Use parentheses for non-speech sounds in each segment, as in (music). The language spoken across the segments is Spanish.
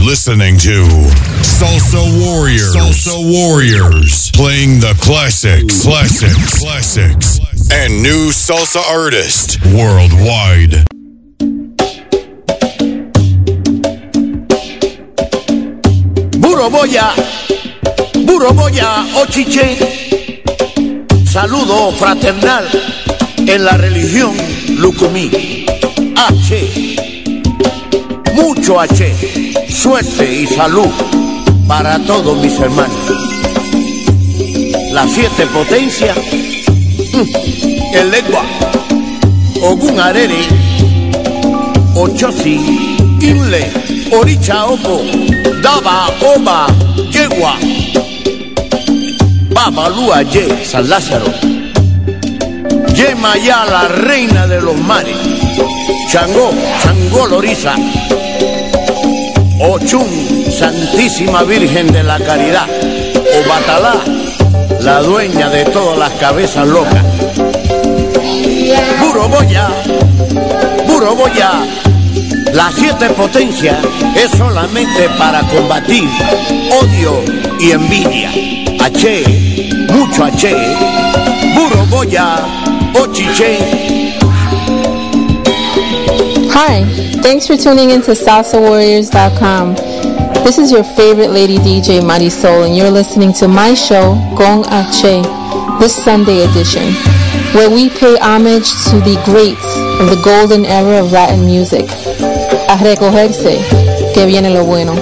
You're listening to Salsa Warriors. Salsa Warriors. Playing the classics, classics, classics, and new salsa artists worldwide. Buro Boya, Buro Boya Ochiche, saludo fraternal en la religión Lucumí. H, mucho H, suerte y salud para todos mis hermanos. Las siete potencias, mm, el lengua, Ogun Arere, Ochosi, Inle, Oricha Opo, Daba, Oba, Yegua, Babalúa Ye, San Lázaro, Yema ya la reina de los mares, Changó, Changó Loriza, Ochun, Santísima Virgen de la Caridad, Obatalá, la dueña de todas las cabezas locas. Puro Boya, Puro Boya, las siete potencias es solamente para combatir odio y envidia. H, mucho H, Puro Boya, Ochiche. Hi, thanks for tuning in to SalsaWarriors.com. This is your favorite lady DJ Marisol, and you're listening to my show, Gong Ache, this Sunday edition, where we pay homage to the greats of the golden era of Latin music. A recogerse, que viene lo bueno.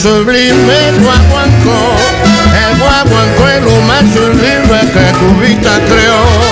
Sublime guaguancó, el guaguancó es lo más sublime que Cubita creó.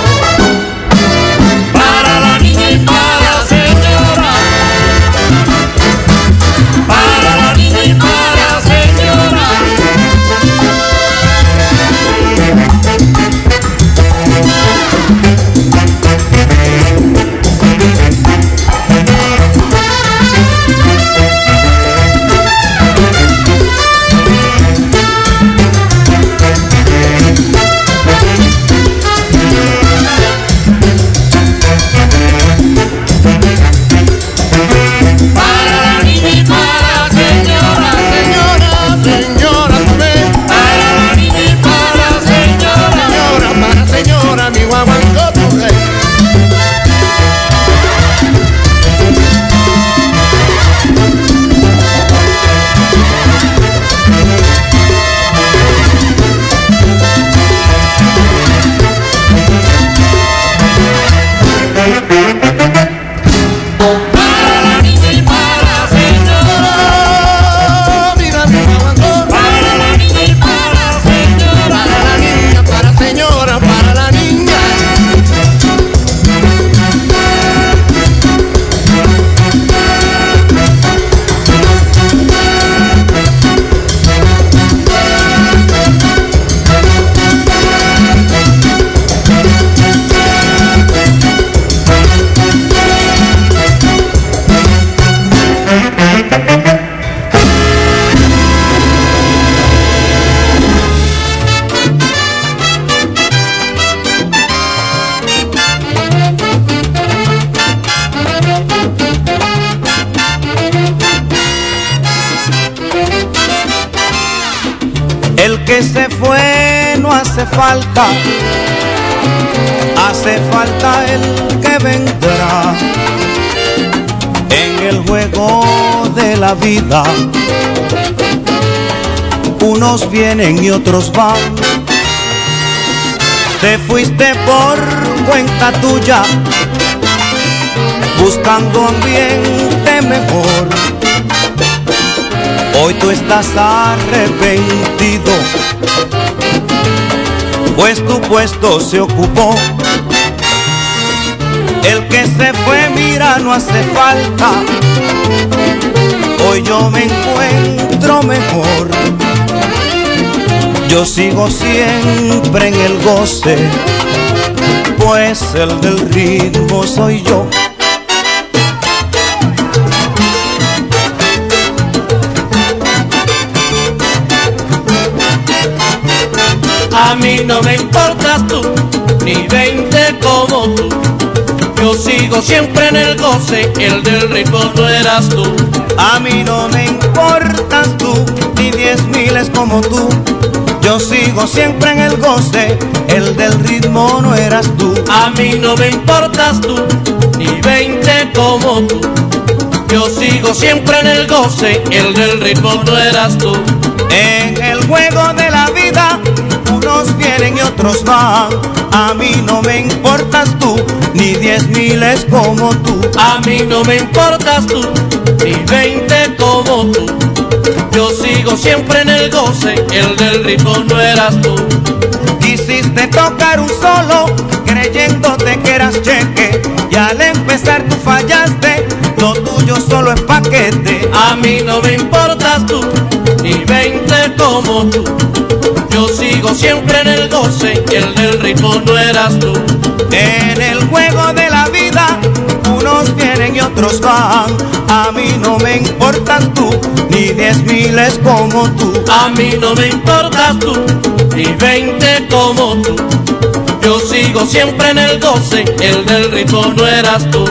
La vida, unos vienen y otros van. te fuiste por cuenta tuya, buscando ambiente mejor. Hoy tú estás arrepentido, pues tu puesto se ocupó. El que se fue, mira, no hace falta. Hoy yo me encuentro mejor. Yo sigo siempre en el goce, pues el del ritmo soy yo. A mí no me importas tú, ni veinte como tú. Yo sigo siempre en el goce, el del ritmo no eras tú. A mí no me importas tú, ni diez miles como tú. Yo sigo siempre en el goce, el del ritmo no eras tú. A mí no me importas tú, ni veinte como tú. Yo sigo siempre en el goce, el del ritmo no eras tú. En el juego de la vida, unos vienen y otros van. A mí no me importas tú, ni diez miles como tú. A mí no me importas tú, ni veinte como tú. Yo sigo siempre en el goce, el del ritmo no eras tú. Quisiste tocar un solo, creyéndote que eras cheque. Y al empezar tú fallaste, lo tuyo solo es paquete. A mí no me importas tú, ni veinte como tú. Yo sigo siempre en el goce, el del ritmo no eras tú. En el juego de la vida, unos vienen y otros van. A mí no me importas tú, ni diez miles como tú. A mí no me importas tú, ni veinte como tú. Yo sigo siempre en el goce, el del ritmo no eras tú.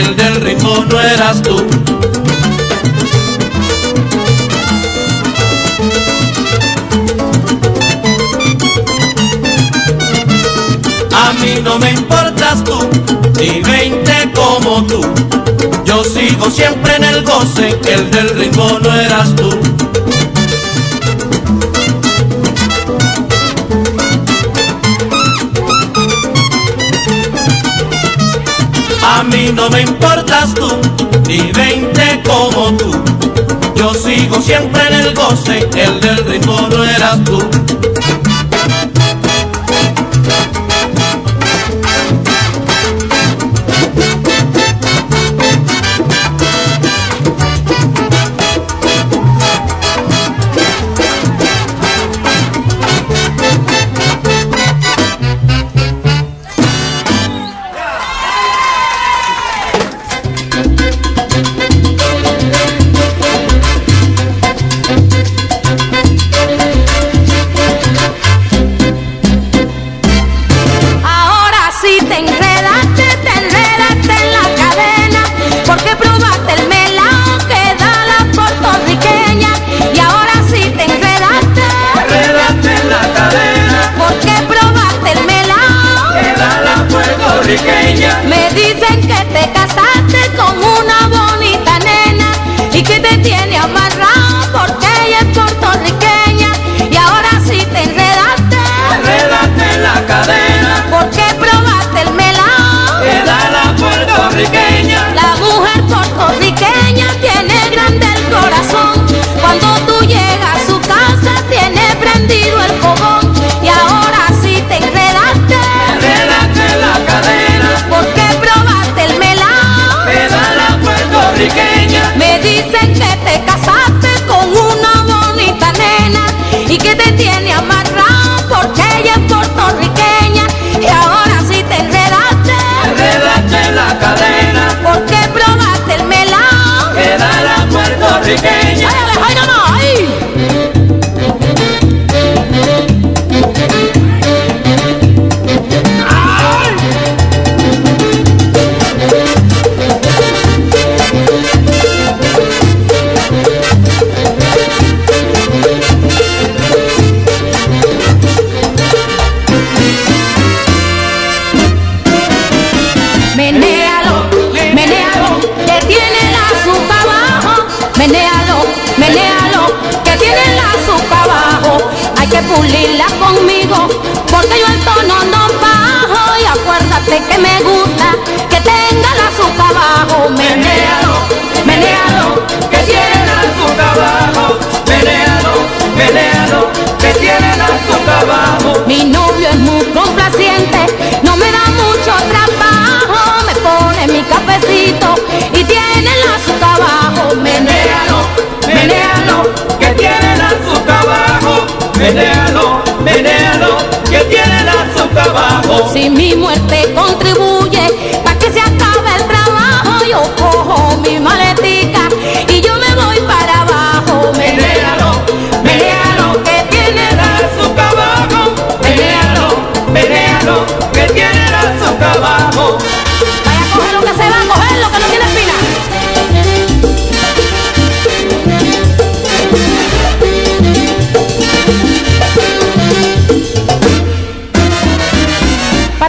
El del ritmo no eras tú. A mí no me importas tú, ni veinte como tú. Yo sigo siempre en el goce, el del ritmo no eras tú. A mí no me importas tú, ni veinte como tú. Yo sigo siempre en el goce, el del ritmo no eras tú.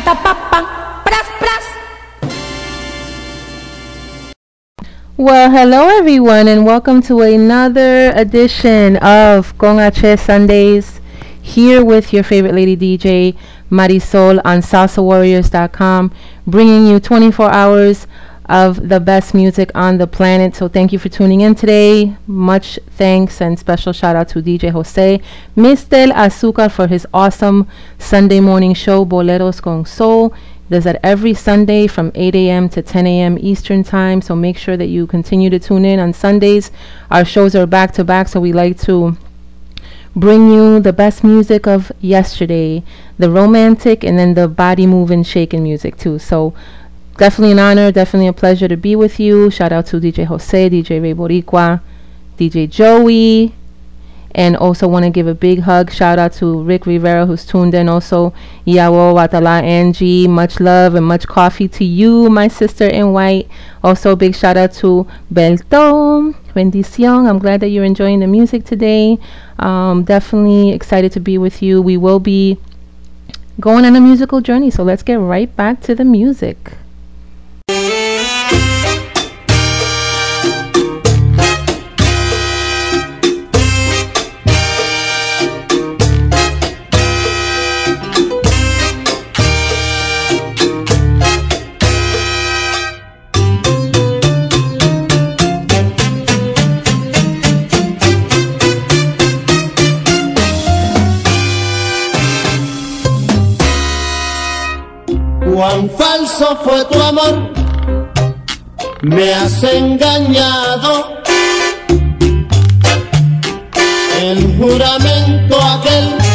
Pras pras. Well, hello everyone, and welcome to another edition of Con H Sundays. Here with your favorite lady DJ Marisol on SalsaWarriors.com, bringing you 24 hours of the best music on the planet. So thank you for tuning in today. Much thanks and special shout out to DJ Jose Mr. Azúcar for his awesome Sunday morning show, Boleros con Soul. Does that every Sunday from 8 a.m. to 10 a.m. Eastern Time. So make sure that you continue to tune in on Sundays. Our shows are back to back, so we like to bring you the best music of yesterday, the romantic, and then the body moving, shaking music too. So definitely an honor, definitely a pleasure to be with you. Shout out to DJ Jose, DJ Ray Boricua, DJ Joey, and also want to give a big hug. Shout out to Rick Rivera who's tuned in also. Yawo Watala Angie much love and much coffee to you my sister in white. Also big shout out to Belto Bendición I'm glad that you're enjoying the music today. Um, definitely excited to be with you. We will be going on a musical journey so let's get right back to the music Thank you. Cuán falso fue tu amor, me has engañado. El juramento aquel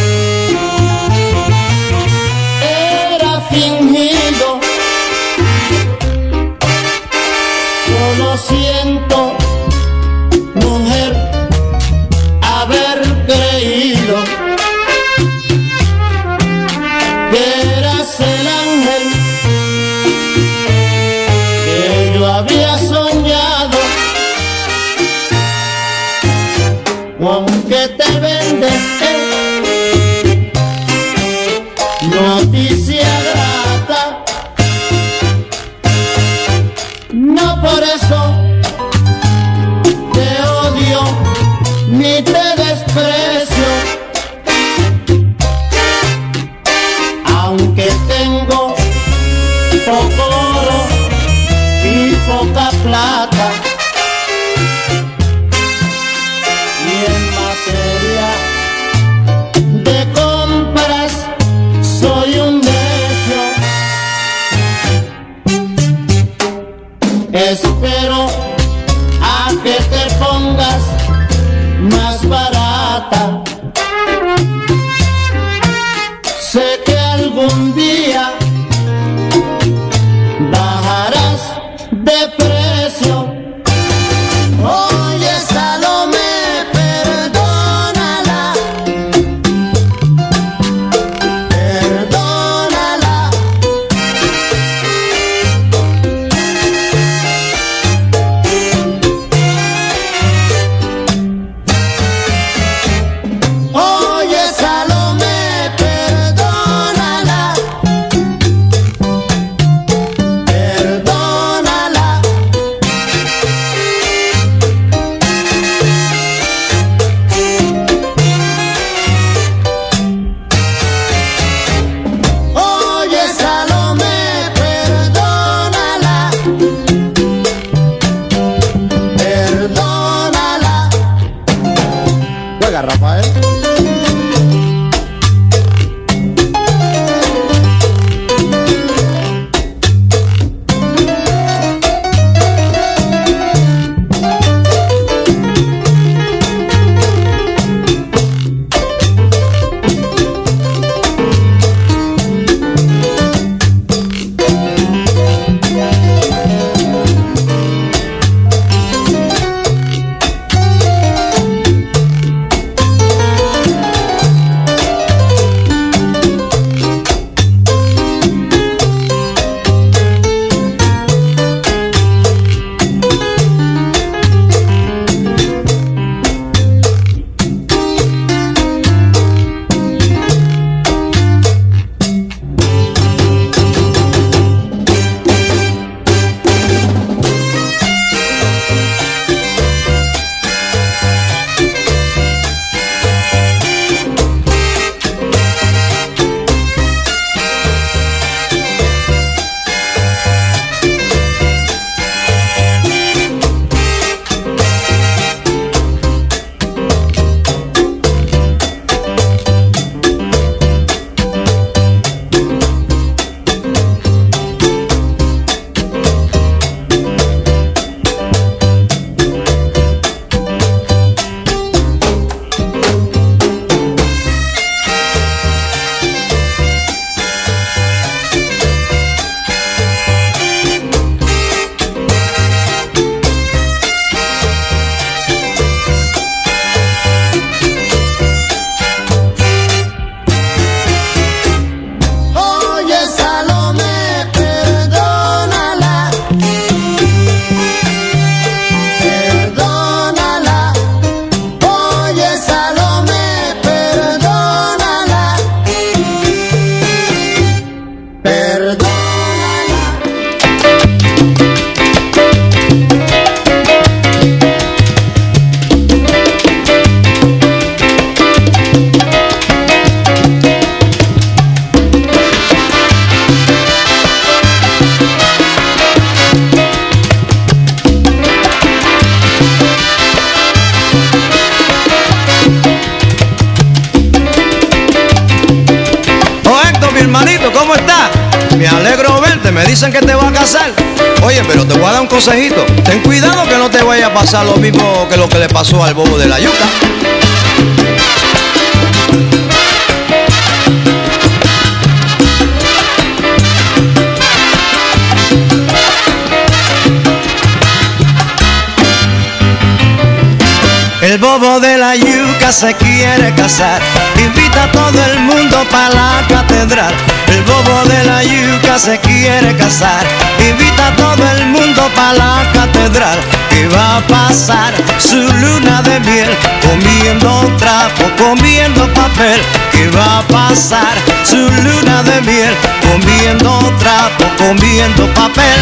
su luna de miel comiendo trapo, comiendo papel. ¿Qué va a pasar su luna de miel comiendo trapo, comiendo papel.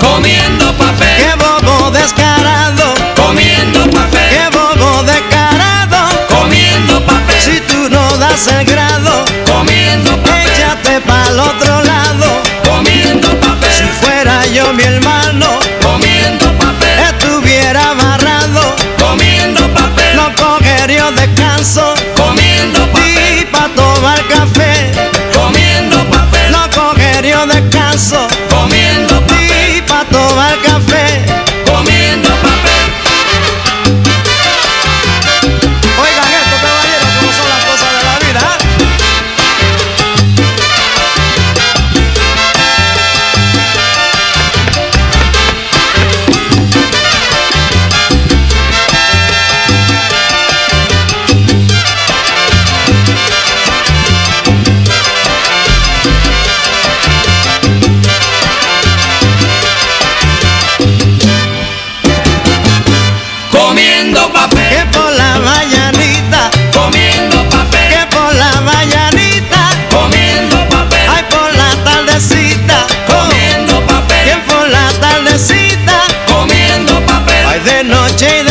Comiendo papel. Qué bobo descaro No noche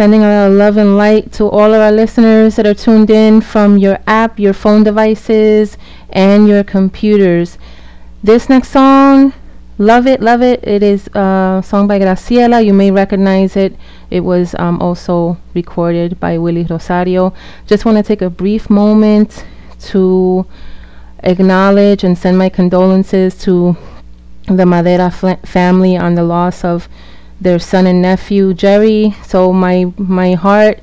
sending a lot of love and light to all of our listeners that are tuned in from your app, your phone devices, and your computers. This next song, love it, love it. It is a song by Graciela. You may recognize it. It was um, also recorded by Willie Rosario. Just want to take a brief moment to acknowledge and send my condolences to the Madera fl- family on the loss of their son and nephew Jerry. So my my heart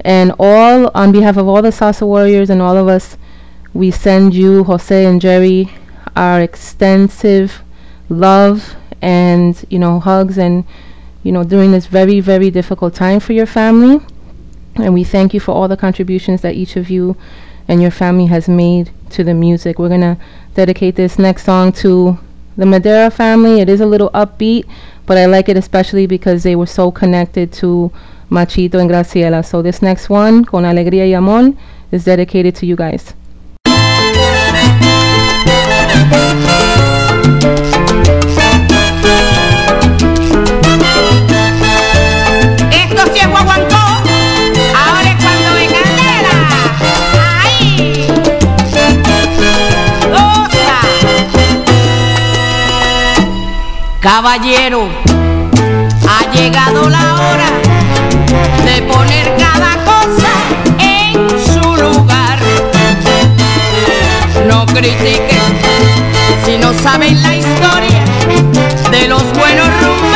and all on behalf of all the Salsa warriors and all of us, we send you Jose and Jerry our extensive love and you know hugs and you know during this very very difficult time for your family. And we thank you for all the contributions that each of you and your family has made to the music. We're gonna dedicate this next song to the Madera family. It is a little upbeat, but I like it especially because they were so connected to Machito and Graciela. So this next one, Con Alegría y Amor, is dedicated to you guys. Caballero, ha llegado la hora de poner cada cosa en su lugar. No critiquen si no saben la historia de los buenos rumberos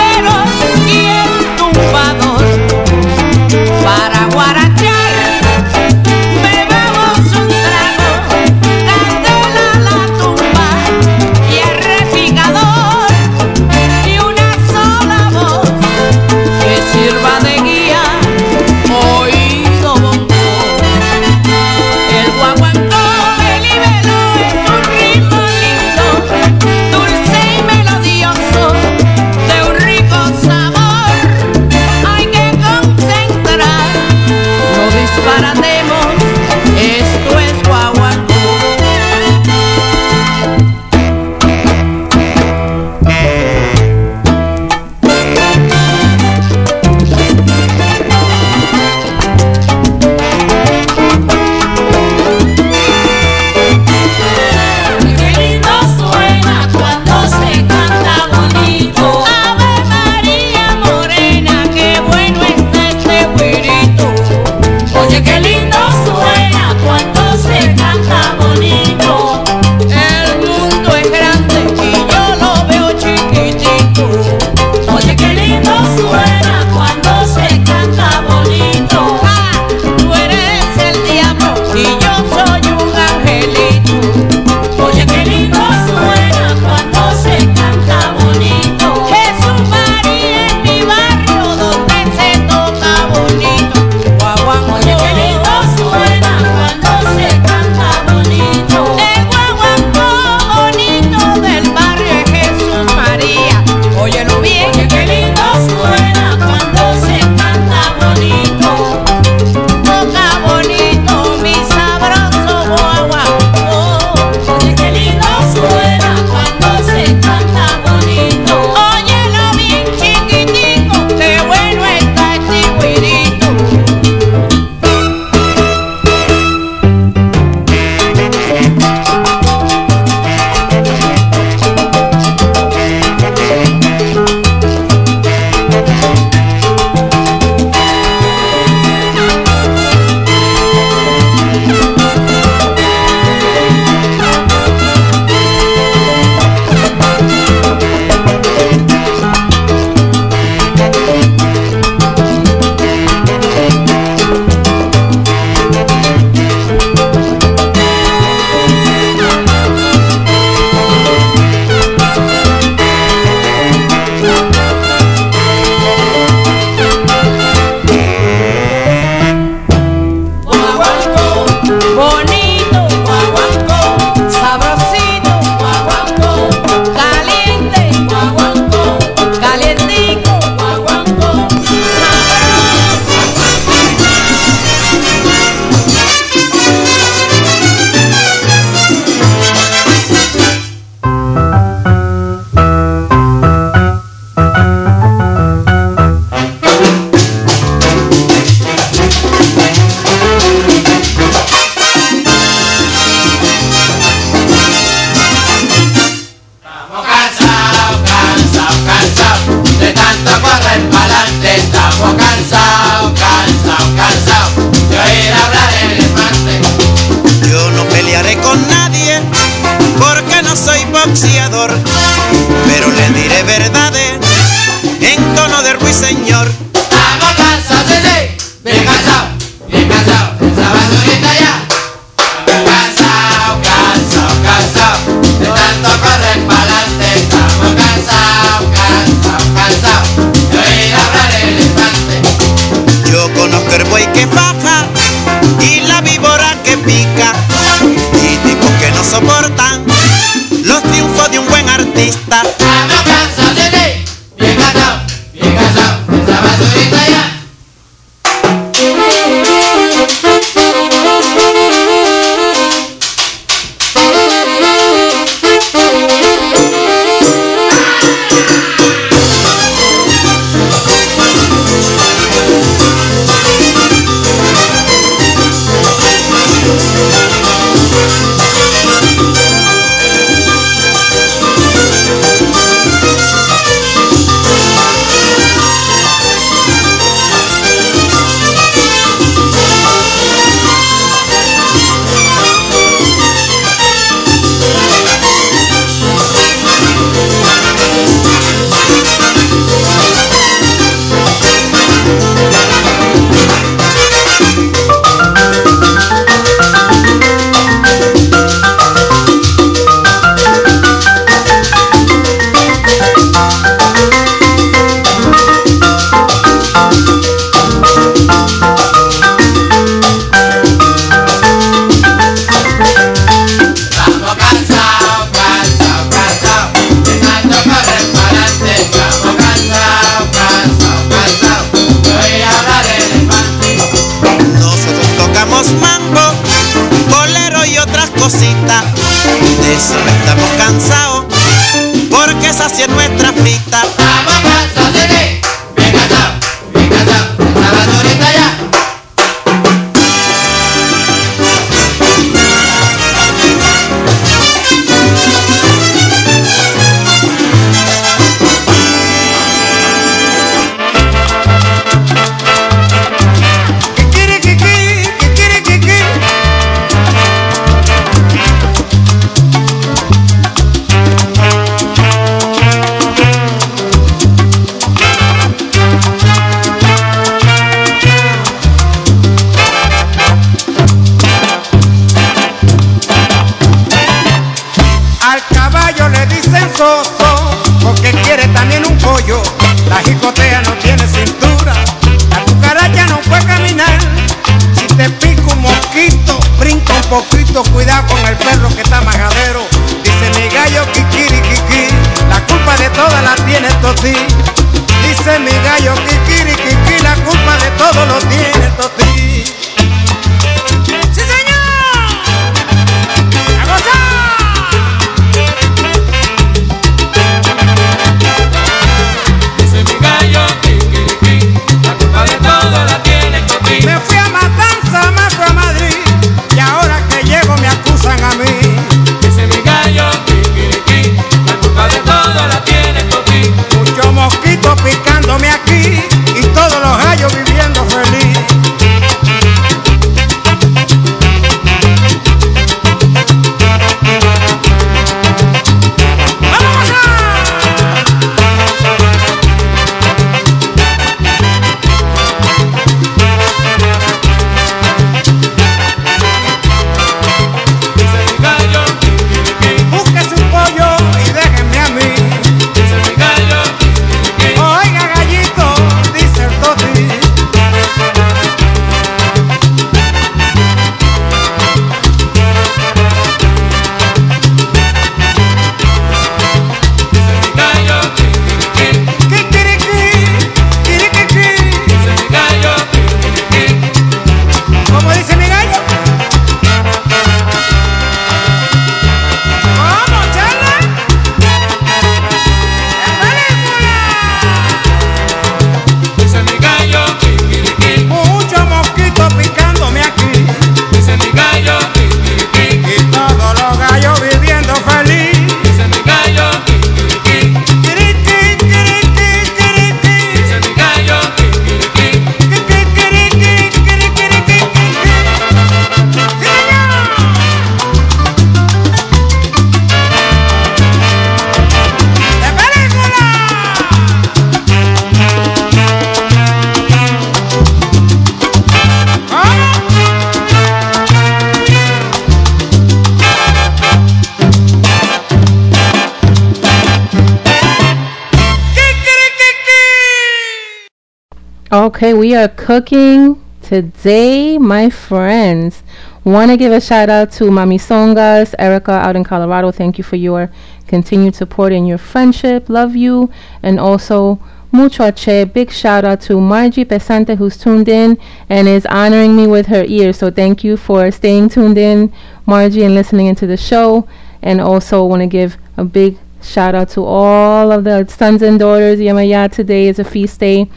Okay, we are cooking today, my friends. Want to give a shout out to Mami Songas, Erica out in Colorado. Thank you for your continued support and your friendship. Love you. And also, mucho che. Big shout out to Margie Pesante who's tuned in and is honoring me with her ear. So thank you for staying tuned in, Margie, and listening into the show. And also want to give a big shout out to all of the sons and daughters. Yamaya today is a feast day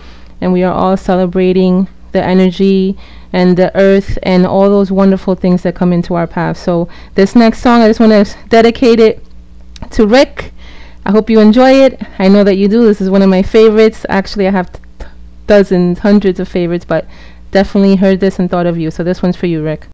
and we are all celebrating the energy and the earth and all those wonderful things that come into our path. So this next song, I just want to dedicate it to Rick. I hope you enjoy it. I know that you do. This is one of my favorites. Actually, I have dozens, hundreds of favorites, but definitely heard this and thought of you. So this one's for you, Rick.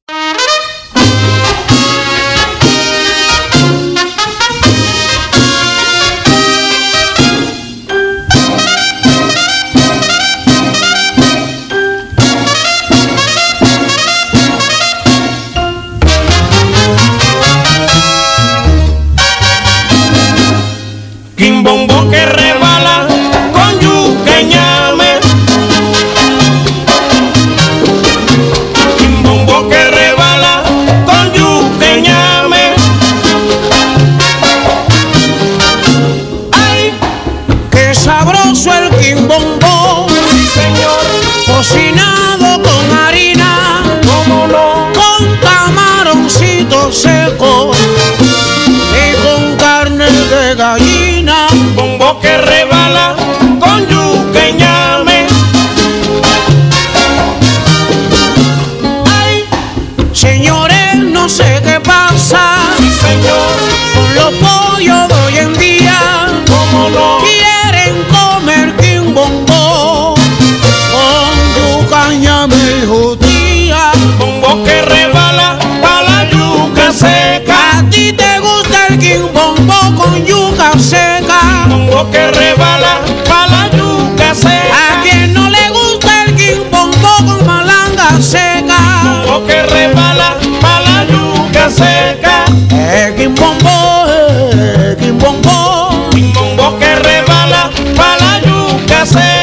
El quimbombo con yuca seca. Bombo que rebala pa' la yuca A seca. quien no le gusta el quimbombo con malanga seca. Bombo que rebala pa' la yuca seca. El quimbombo, el quimbombo. Bombo que rebala pa' la yuca seca.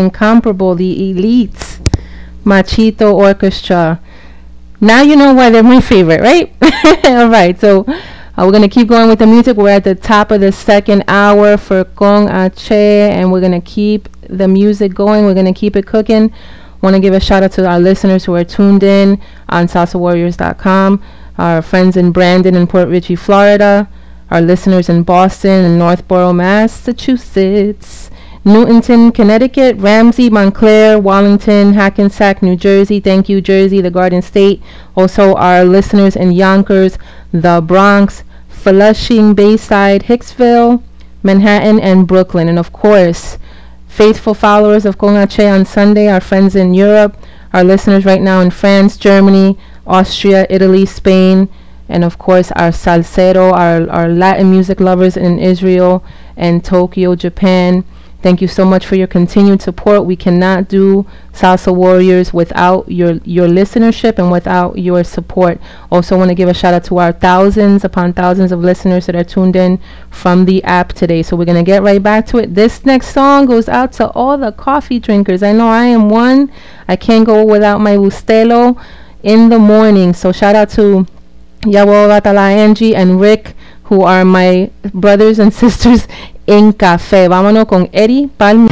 Incomparable, the elite Machito Orchestra. Now you know why they're my favorite, right? (laughs) All right. So uh, we're going to keep going with the music. We're at the top of the second hour for Kong Ache, and we're going to keep the music going. We're going to keep it cooking. Want to give a shout out to our listeners who are tuned in on salsawarriors.com, our friends in Brandon and Port Richey, Florida, our listeners in Boston and Northborough, Massachusetts, Newtonton, Connecticut, Ramsey, Montclair, Wallington, Hackensack, New Jersey. Thank you, Jersey, the Garden State. Also, our listeners in Yonkers, the Bronx, Flushing, Bayside, Hicksville, Manhattan, and Brooklyn. And of course, faithful followers of Congache on Sunday, our friends in Europe, our listeners right now in France, Germany, Austria, Italy, Spain, and of course our salsero, our, our Latin music lovers in Israel and Tokyo, Japan. Thank you so much for your continued support. We cannot do Salsa Warriors without your your listenership and without your support. Also want to give a shout out to our thousands upon thousands of listeners that are tuned in from the app today. So we're going to get right back to it. This next song goes out to all the coffee drinkers. I know I am one. I can't go without my Bustelo in the morning. So shout out to Batala Angie and Rick who are my brothers and (laughs) sisters en café. Vámonos con Eddie Palmi.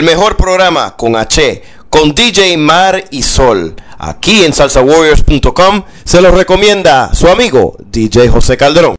El mejor programa con H, con DJ Mar y Sol. Aquí en salsawarriors.com se lo recomienda su amigo DJ José Calderón.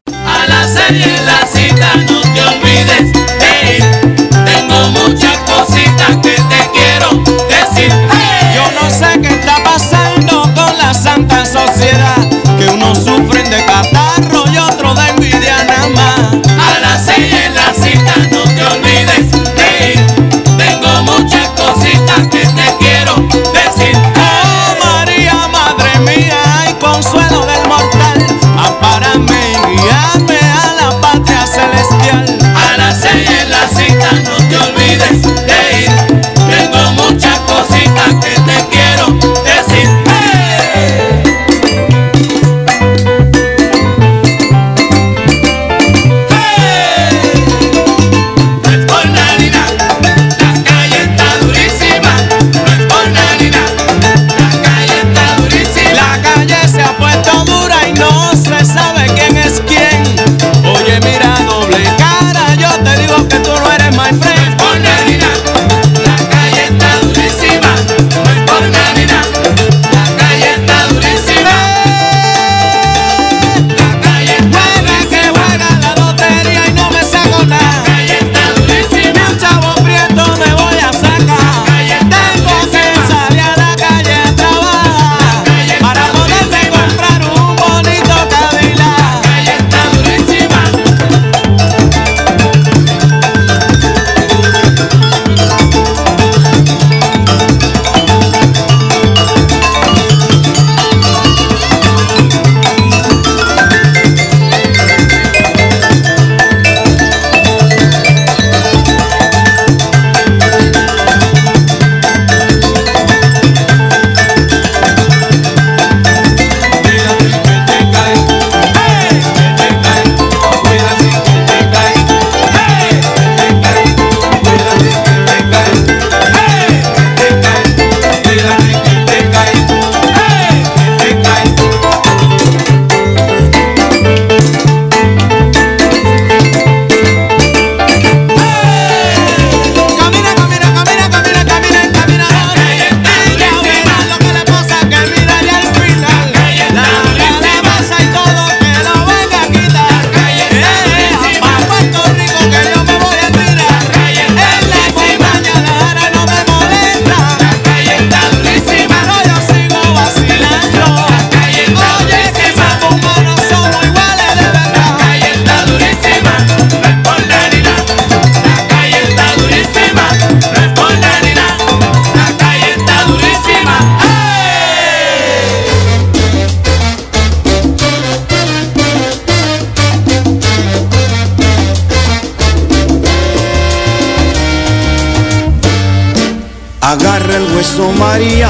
Hueso María,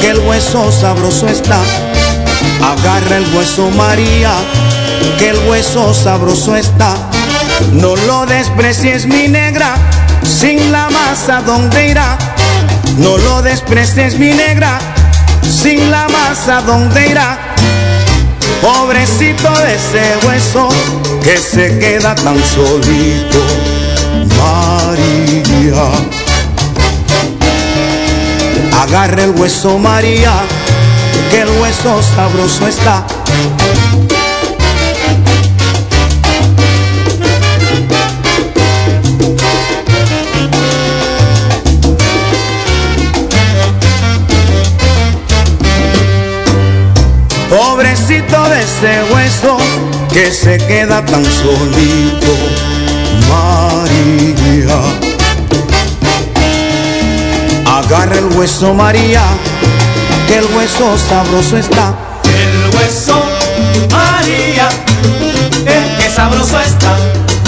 que el hueso sabroso está. Agarra el hueso María, que el hueso sabroso está. No lo desprecies mi negra, sin la masa dónde irá. No lo desprecies mi negra, sin la masa dónde irá. Pobrecito de ese hueso que se queda tan solito, María. Agarra el hueso María, que el hueso sabroso está. Pobrecito de ese hueso que se queda tan solito, María. Agarra el hueso María, que el hueso sabroso está. El hueso, María, el que sabroso está.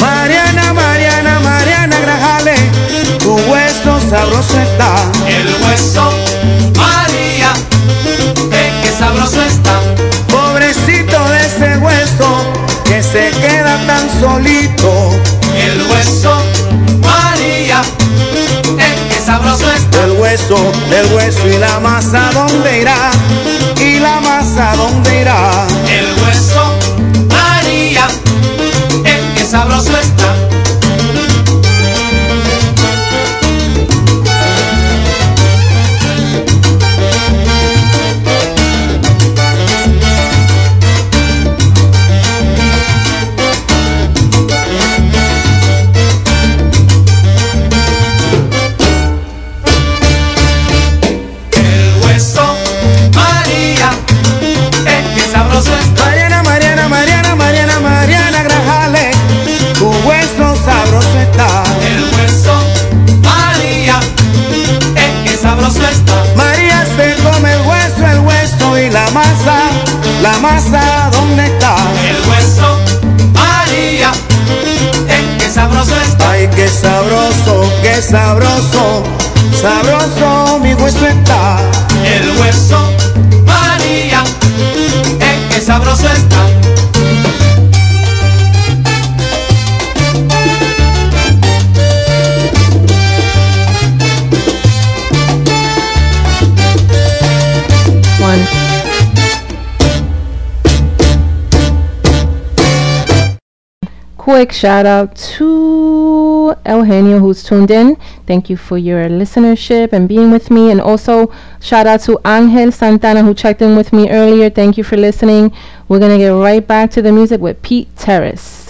Mariana, Mariana, Mariana Grajale, tu hueso sabroso está. El hueso, María, el que sabroso está. Pobrecito de ese hueso que se queda tan solito. Está. El hueso, el hueso y la masa dónde irá. Y la masa dónde irá. El hueso, María, el que sabroso está. Que sabroso, sabroso mi hueso está. El hueso, María, eh, es que sabroso está. One. Quick shout out to Eugenio who's tuned in. Thank you for your listenership and being with me. And also shout out to Angel Santana who checked in with me earlier. Thank you for listening. We're gonna get right back to the music with Pete Terrace.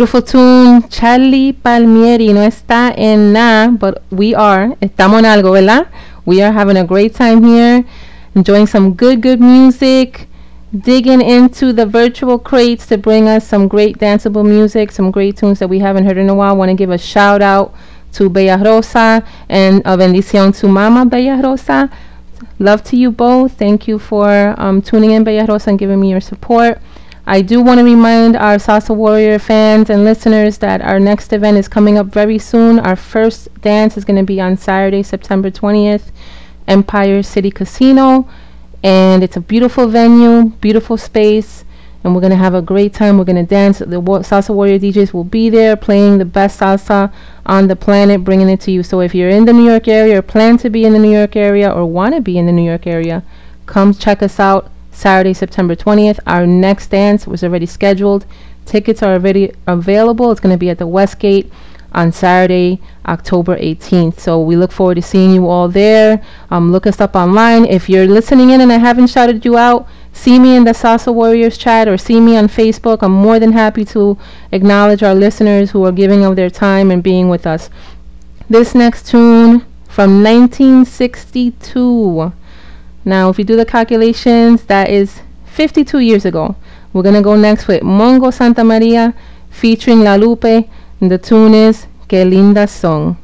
Beautiful tune, Charlie Palmieri. No está en nada, but we are. Estamos en algo, ¿verdad? We are having a great time here, enjoying some good, good music, digging into the virtual crates to bring us some great danceable music, some great tunes that we haven't heard in a while. Want to give a shout out to Bella Rosa and a bendición to Mama Bella Rosa. Love to you both. Thank you for um, tuning in, Bella Rosa, and giving me your support. I do want to remind our Salsa Warrior fans and listeners that our next event is coming up very soon. Our first dance is going to be on Saturday, September 20th, Empire City Casino. And it's a beautiful venue, beautiful space, and we're going to have a great time. We're going to dance. The Wa- Salsa Warrior DJs will be there playing the best salsa on the planet, bringing it to you. So if you're in the New York area or plan to be in the New York area or want to be in the New York area, come check us out Saturday, September 20th. Our next dance was already scheduled. Tickets are already available. It's going to be at the Westgate on Saturday, October 18th. So we look forward to seeing you all there. Um, look us up online. If you're listening in and I haven't shouted you out, see me in the Salsa Warriors chat or see me on Facebook. I'm more than happy to acknowledge our listeners who are giving of their time and being with us. This next tune from 1962. Now, if you do the calculations, that is 52 years ago. We're going to go next with Mongo Santa Maria featuring La Lupe. And the tune is Que Linda Song.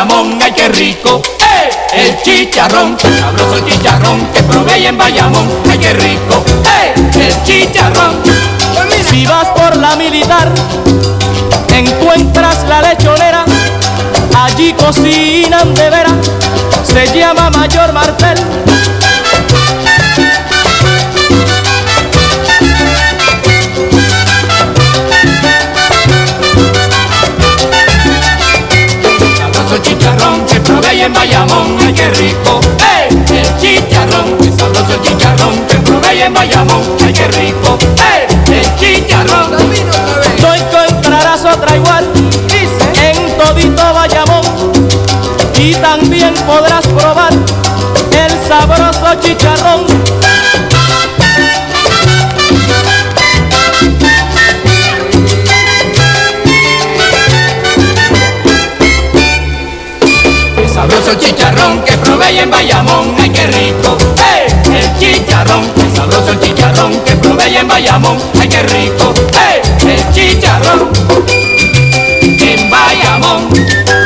Bayamón, ay qué rico. ¡Eh! El chicharrón, sabroso chicharrón que probé en Bayamón, ay qué rico. ¡Eh! El chicharrón. Si vas por la militar, encuentras la lechonera, allí cocinan de veras, se llama Mayor Martel. Qué rico. El chicharrón, el sabroso chicharrón que probé en Bayamón, ay qué rico. ¡Eh! El chicharrón. No encontrarás otra igual en todito Bayamón y también podrás probar el sabroso chicharrón. El sabroso chicharrón en Bayamón, ay qué rico. ¡Eh! El chicharrón, el sabroso chicharrón que probé en Bayamón, ay qué rico. ¡Eh! El chicharrón en Bayamón.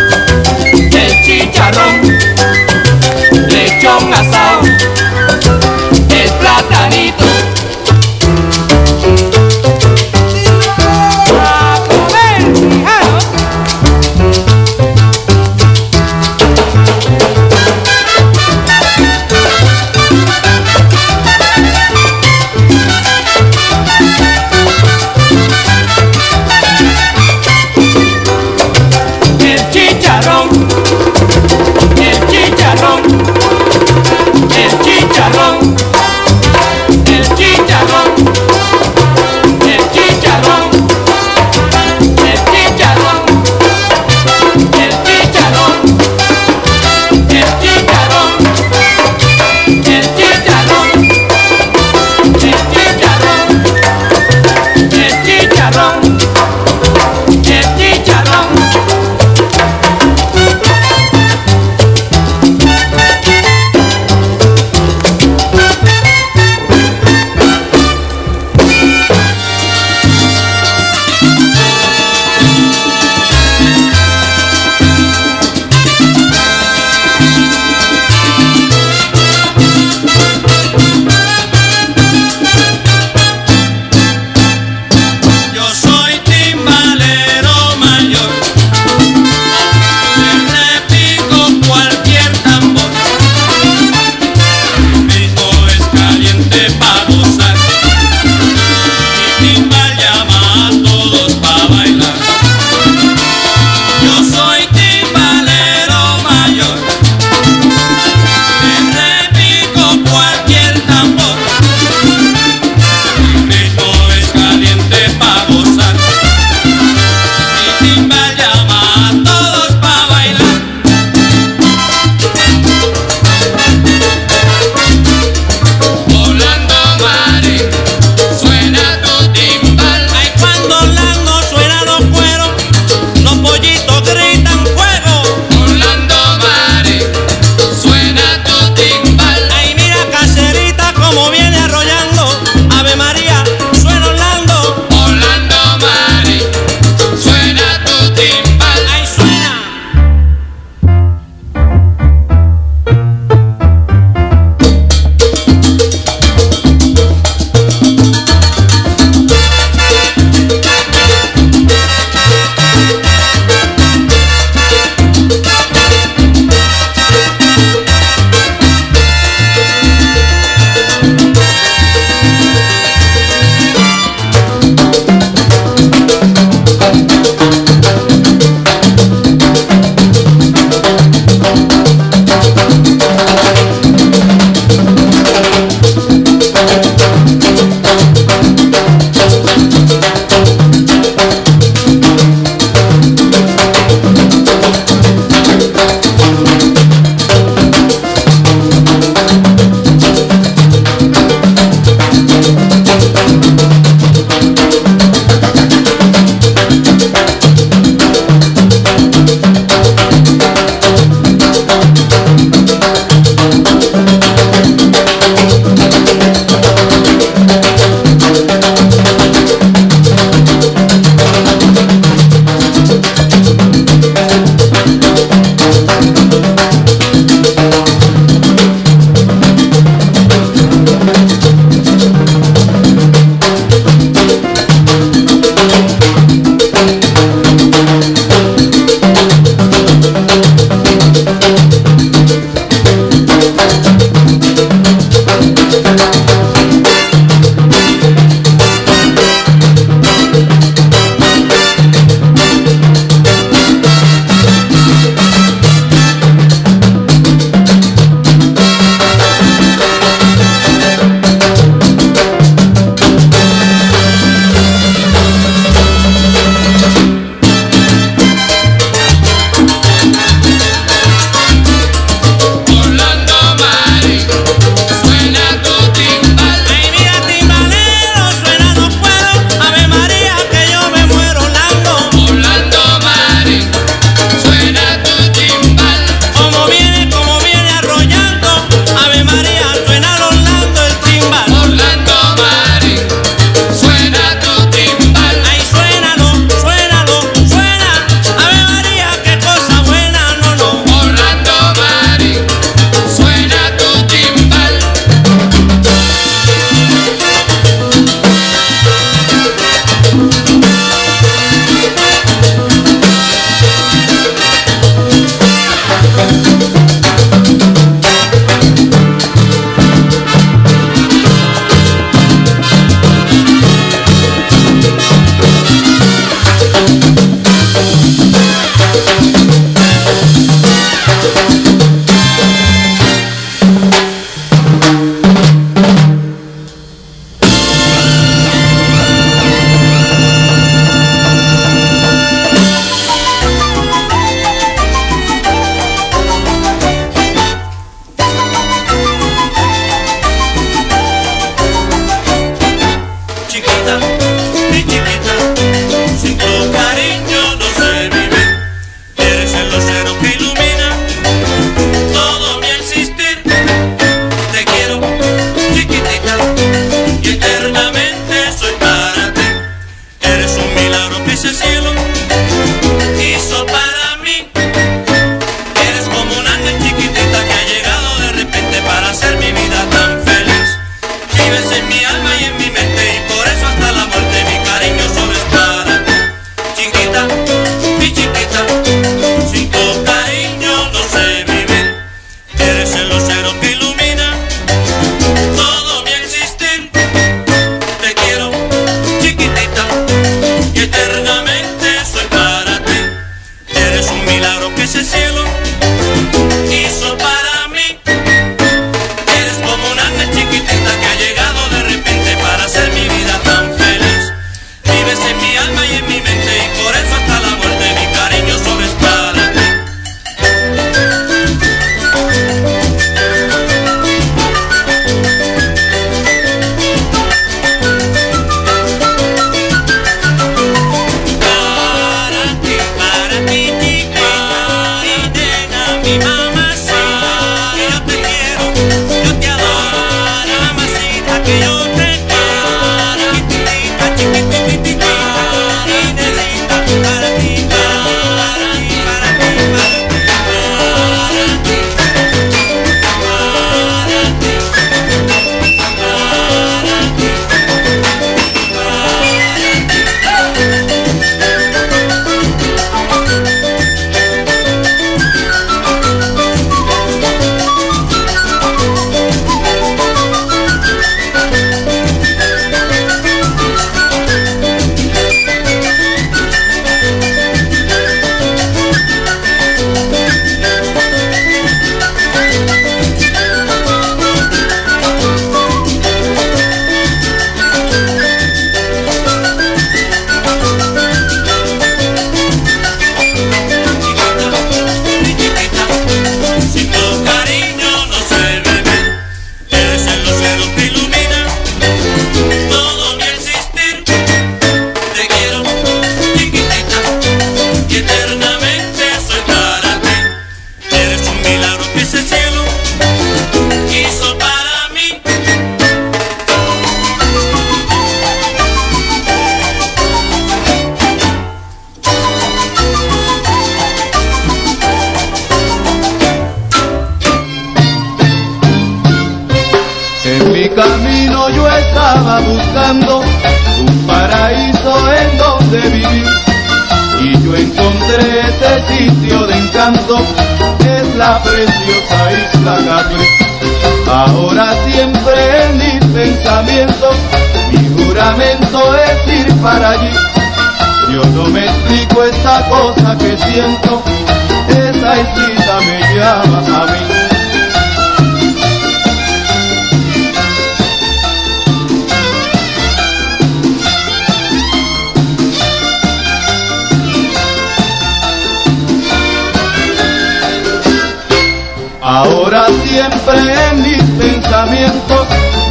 Siempre en mis pensamientos,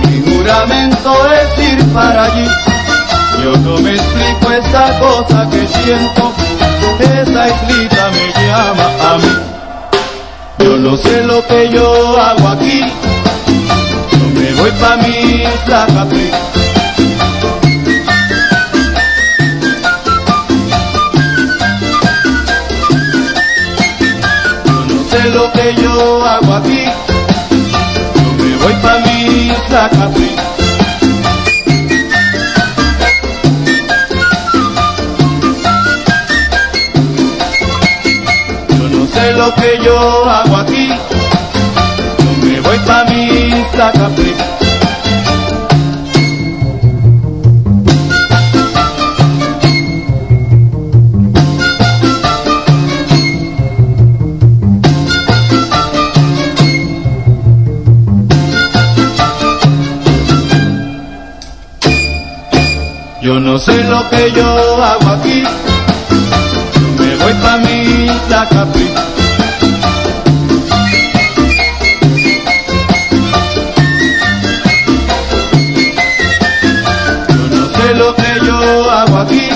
mi juramento es ir para allí. Yo no me explico esta cosa que siento, esa islita me llama a mí. Yo no sé lo que yo hago aquí, yo me voy pa' mi isla Capri. Yo no sé lo que yo hago aquí, Yo no sé lo que yo hago aquí, yo me voy pa' mi isla no sé lo que yo hago aquí, yo me voy pa' mi Capri. Yo no sé lo que yo hago aquí,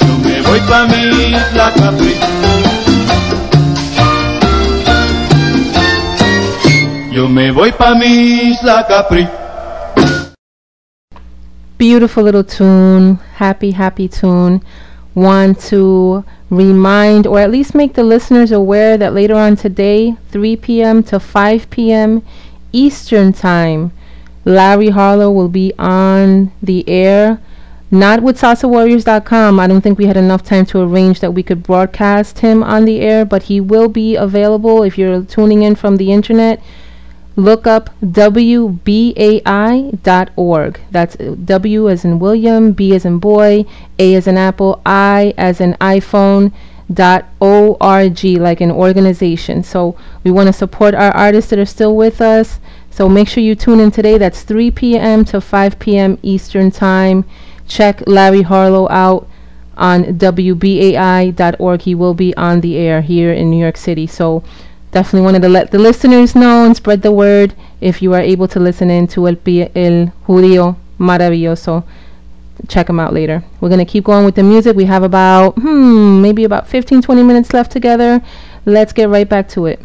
yo me voy pa' mi Capri. Yo me voy pa' mi Capri. Beautiful little tune, happy, happy tune. Want to remind or at least make the listeners aware that later on today, 3 p.m. to 5 p.m. Eastern Time, Larry Harlow will be on the air. Not with SalsaWarriors.com. I don't think we had enough time to arrange that we could broadcast him on the air, but he will be available if you're tuning in from the internet. Look up WBAI.org. That's W as in William, B as in boy, A as in apple, I as in iPhone. Dot org like an organization. So we want to support our artists that are still with us. So make sure you tune in today. That's 3 p.m to 5 p.m eastern time. Check larry harlow out on wbai.org he will be on the air here in new york city. So definitely wanted to let the listeners know and spread the word if you are able to listen in to El, Pi- El Judío Maravilloso. Check them out later. We're going to keep going with the music. We have about, hmm, maybe about 15, 20 minutes left together. Let's get right back to it.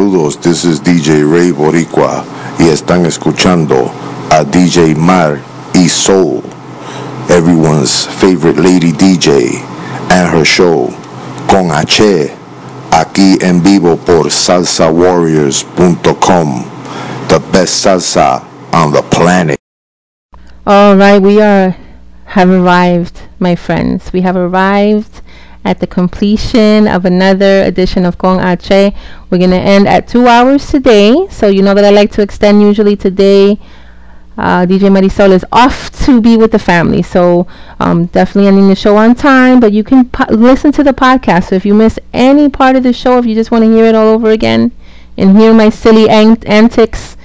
Saludos, this is DJ Ray Boricua y están escuchando a DJ Mar y Soul, everyone's favorite lady DJ and her show con H aquí en vivo por salsawarriors.com, the best salsa on the planet. All right, we are have arrived, my friends. We have arrived at the completion of another edition of Con Ache. We're gonna end at two hours today, so you know that I like to extend. Usually today, uh, DJ Marisol is off to be with the family, so um, definitely ending the show on time. But you can po- listen to the podcast. So if you miss any part of the show, if you just want to hear it all over again and hear my silly an- antics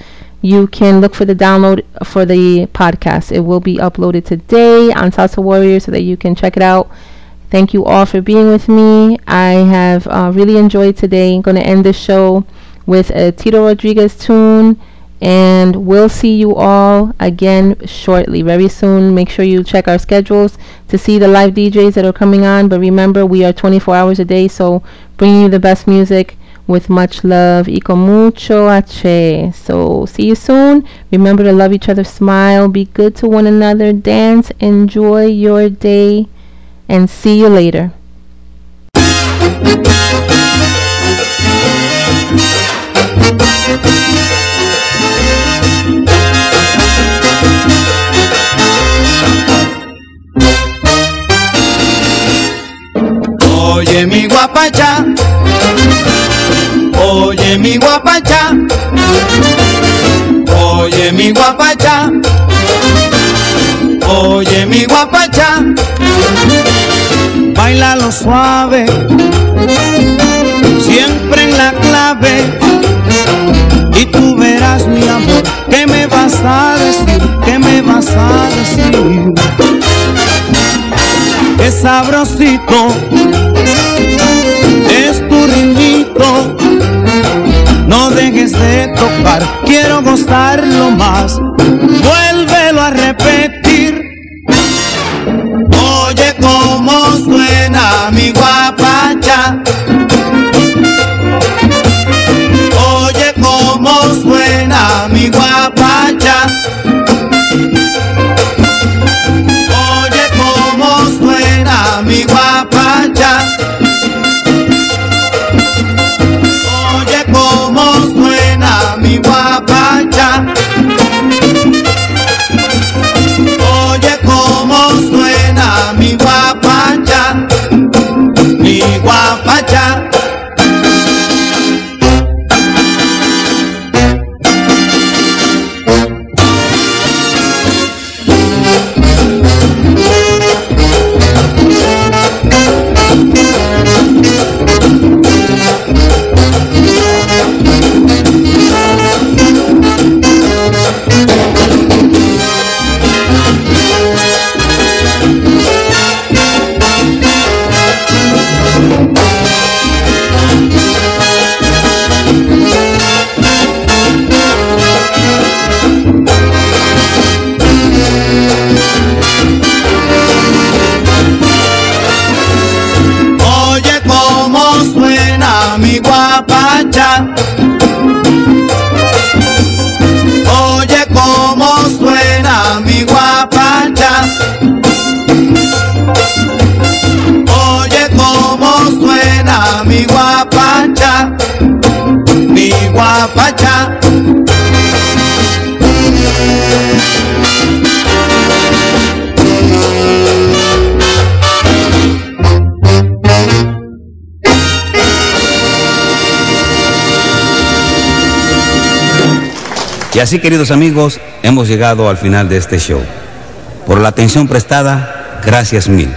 you can look for the download for the podcast. It will be uploaded today on Salsa Warrior so that you can check it out. Thank you all for being with me. I have uh, really enjoyed today. I'm going to end the show with a Tito Rodriguez tune, and we'll see you all again shortly, very soon. Make sure you check our schedules to see the live DJs that are coming on. But remember, we are 24 hours a day, so bringing you the best music with much love y con mucho H. So see you soon. Remember to love each other, smile, be good to one another, dance, enjoy your day, and see you later. Oye mi guapacha, oye mi guapacha, oye mi guapacha, oye mi guapacha. Baila lo suave, siempre en la clave. Y tú verás, mi amor, ¿qué me vas a decir? ¿Qué me vas a decir? Qué sabrosito es tu ritmito. No dejes de tocar, quiero gozarlo más. Vuélvelo a repetir. Oye cómo suena mi guapacha. Oye cómo suena mi guapacha. Oye cómo suena mi guapacha. Y así, queridos amigos, hemos llegado al final de este show. Por la atención prestada, gracias mil.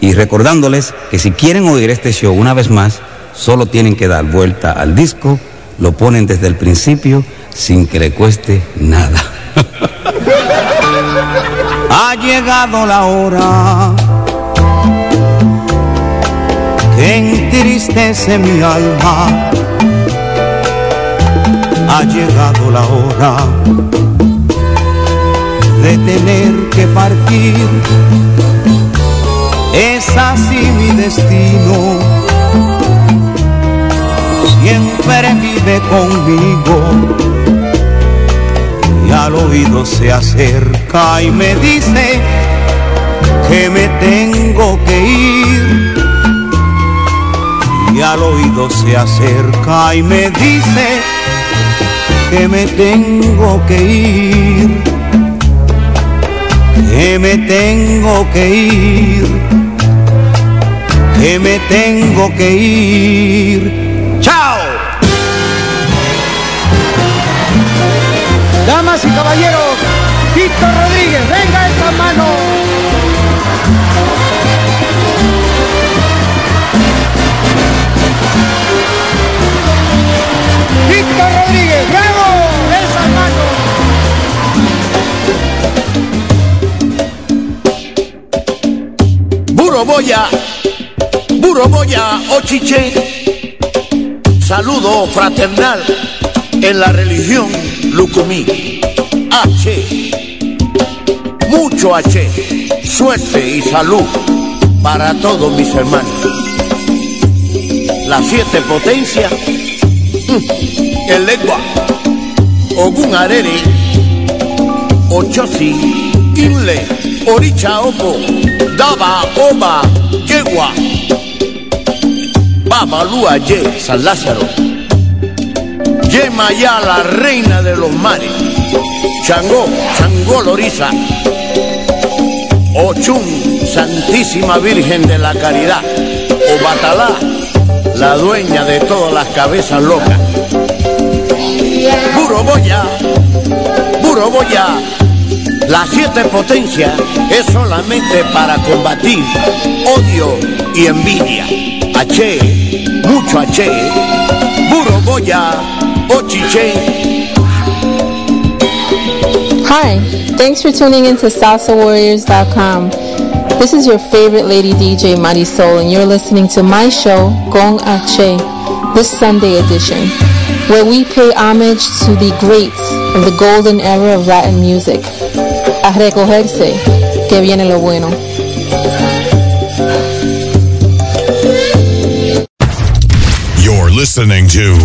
Y recordándoles que si quieren oír este show una vez más, solo tienen que dar vuelta al disco, lo ponen desde el principio sin que le cueste nada. (laughs) Ha llegado la hora que entristece mi alma. Ha llegado la hora de tener que partir. Es así mi destino. Siempre vive conmigo y al oído se acerca y me dice que me tengo que ir. Y al oído se acerca y me dice que me tengo que ir. Que me tengo que ir. Que me tengo que ir. ¡Chao! Damas y caballeros, Víctor Rodríguez, venga esta mano. Buro Boya, Buro Boya Ochiche, saludo fraternal en la religión Lucumí. H, mucho H, suerte y salud para todos mis hermanos. Las siete potencias, mm, el lengua, Ogun Arere, Ochosi, Inle, Oricha Opo, Daba, Oba, Yegua, Babalúa Ye, San Lázaro, Yema ya la reina de los mares. Changó, Changó Loriza. Ochun, Santísima Virgen de la Caridad. O Batalá, la dueña de todas las cabezas locas. Puro Boya, Puro Boya. Las siete potencias es solamente para combatir odio y envidia. H, mucho H, Puro Boya, Ochiche. Hi, thanks for tuning in to SalsaWarriors.com. This is your favorite lady DJ Marisol, and you're listening to my show, Gong Ache, this Sunday edition, where we pay homage to the greats of the golden era of Latin music. A recogerse, que viene lo bueno. You're listening to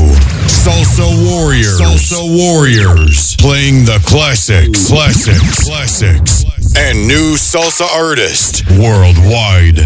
Salsa Warriors. Salsa Warriors. Playing the classics, classics, classics, and new salsa artist worldwide.